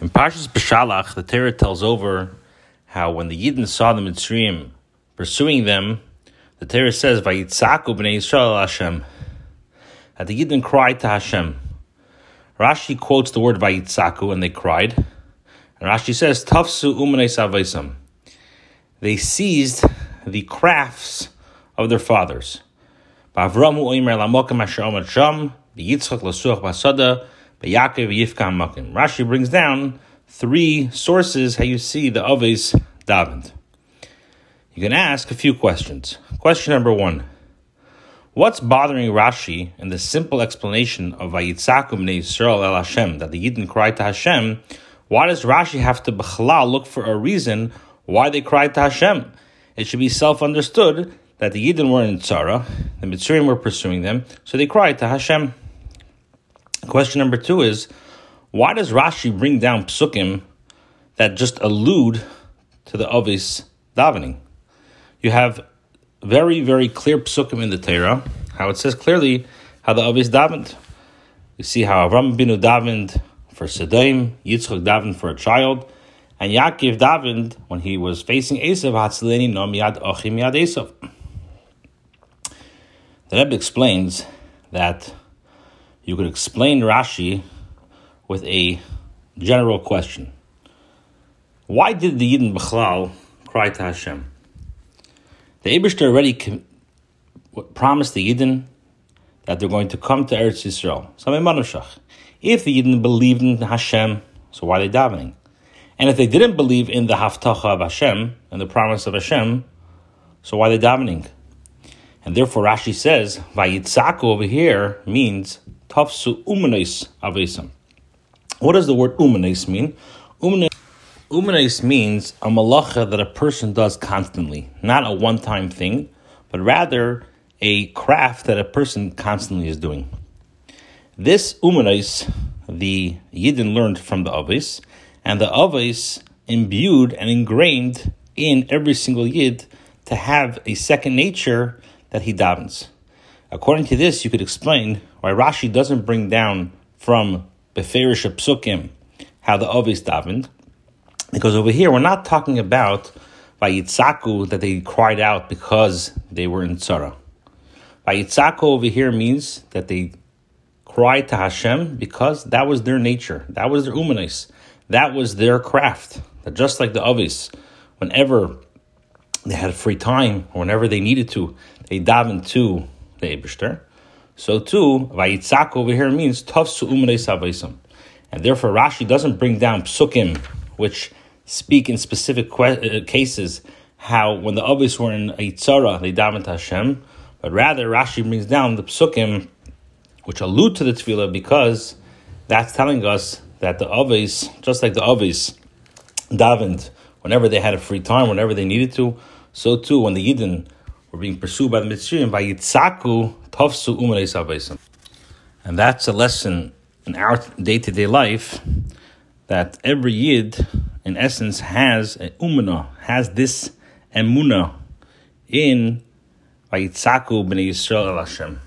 In Parshas Beshalach, the Torah tells over how when the Yidden saw the Mitzrayim pursuing them, the Torah says, "Vayitzaku b'nei Yisrael Hashem," that the Yidden cried to Hashem. Rashi quotes the word "Vayitzaku," and they cried. And Rashi says, "Tafsu umanei savaisam." They seized the crafts of their fathers. Basada, Yaakov Yifkam Makim. Rashi brings down three sources how you see the Aves davened. You can ask a few questions. Question number one. What's bothering Rashi in the simple explanation of Vayitzaku b'nei Yisrael el Hashem, that the Yidden cried to Hashem? Why does Rashi have to b'chalal look for a reason why they cried to Hashem? It should be self-understood that the Yidden were in Tzara, the Mitzrayim were pursuing them, so they cried to Hashem. Question number two is why does Rashi bring down psukim that just allude to the Aves davening? You have very, very clear psukim in the Torah, how it says clearly how the Aves davened. You see how Avram Binu davened for Sedom, Yitzchak davened for a child, and Yaakov davened when he was facing Esav, Hatzileni Nom Yad Achim Yad Esav. The Rebbe explains that you could explain Rashi with a general question. Why did the Yidden Bechlal cry to Hashem? The Abishter already com- promised the Yidden that they're going to come to Eretz Yisrael. If the Yidden believed in Hashem, so why are they davening? And if they didn't believe in the Haftacha of Hashem and the promise of Hashem, so why are they davening? And therefore Rashi says, Vayitzaku over here means Tafsu umanes avesam. What does the word umanes mean? Umanes means a malacha that a person does constantly, not a one-time thing, but rather a craft that a person constantly is doing. This umanes, the Yidden learned from the Aves, and the Aves imbued and ingrained in every single Yid to have a second nature that he davens. According to this, you could explain why Rashi doesn't bring down from Beferish Psukim how the Avis davened, because over here we're not talking about Vayitzaku that they cried out because they were in Tzara. Vayitzaku over here means that they cried to Hashem because that was their nature, that was their umanis, that was their craft. That just like the Avis, whenever they had free time or whenever they needed to, they davened to the Eberster. So too, Vayitzak over here means Tafsu Umrei Savaisam. And therefore Rashi doesn't bring down psukim, which speak in specific que- uh, cases how when the Avis were in a tzara, they davened Hashem, but rather Rashi brings down the psukim which allude to the tefillah because that's telling us that the Avis, just like the Avis, davened whenever they had a free time, whenever they needed to, so too when the Yidden were being pursued by the Mitzrayim, Vayitzaku Tofsu Umarei And that's a lesson in our day to day life that every Yid, in essence, has a umana, has this emuna in Vayitzaku b'nei Yisrael Hashem.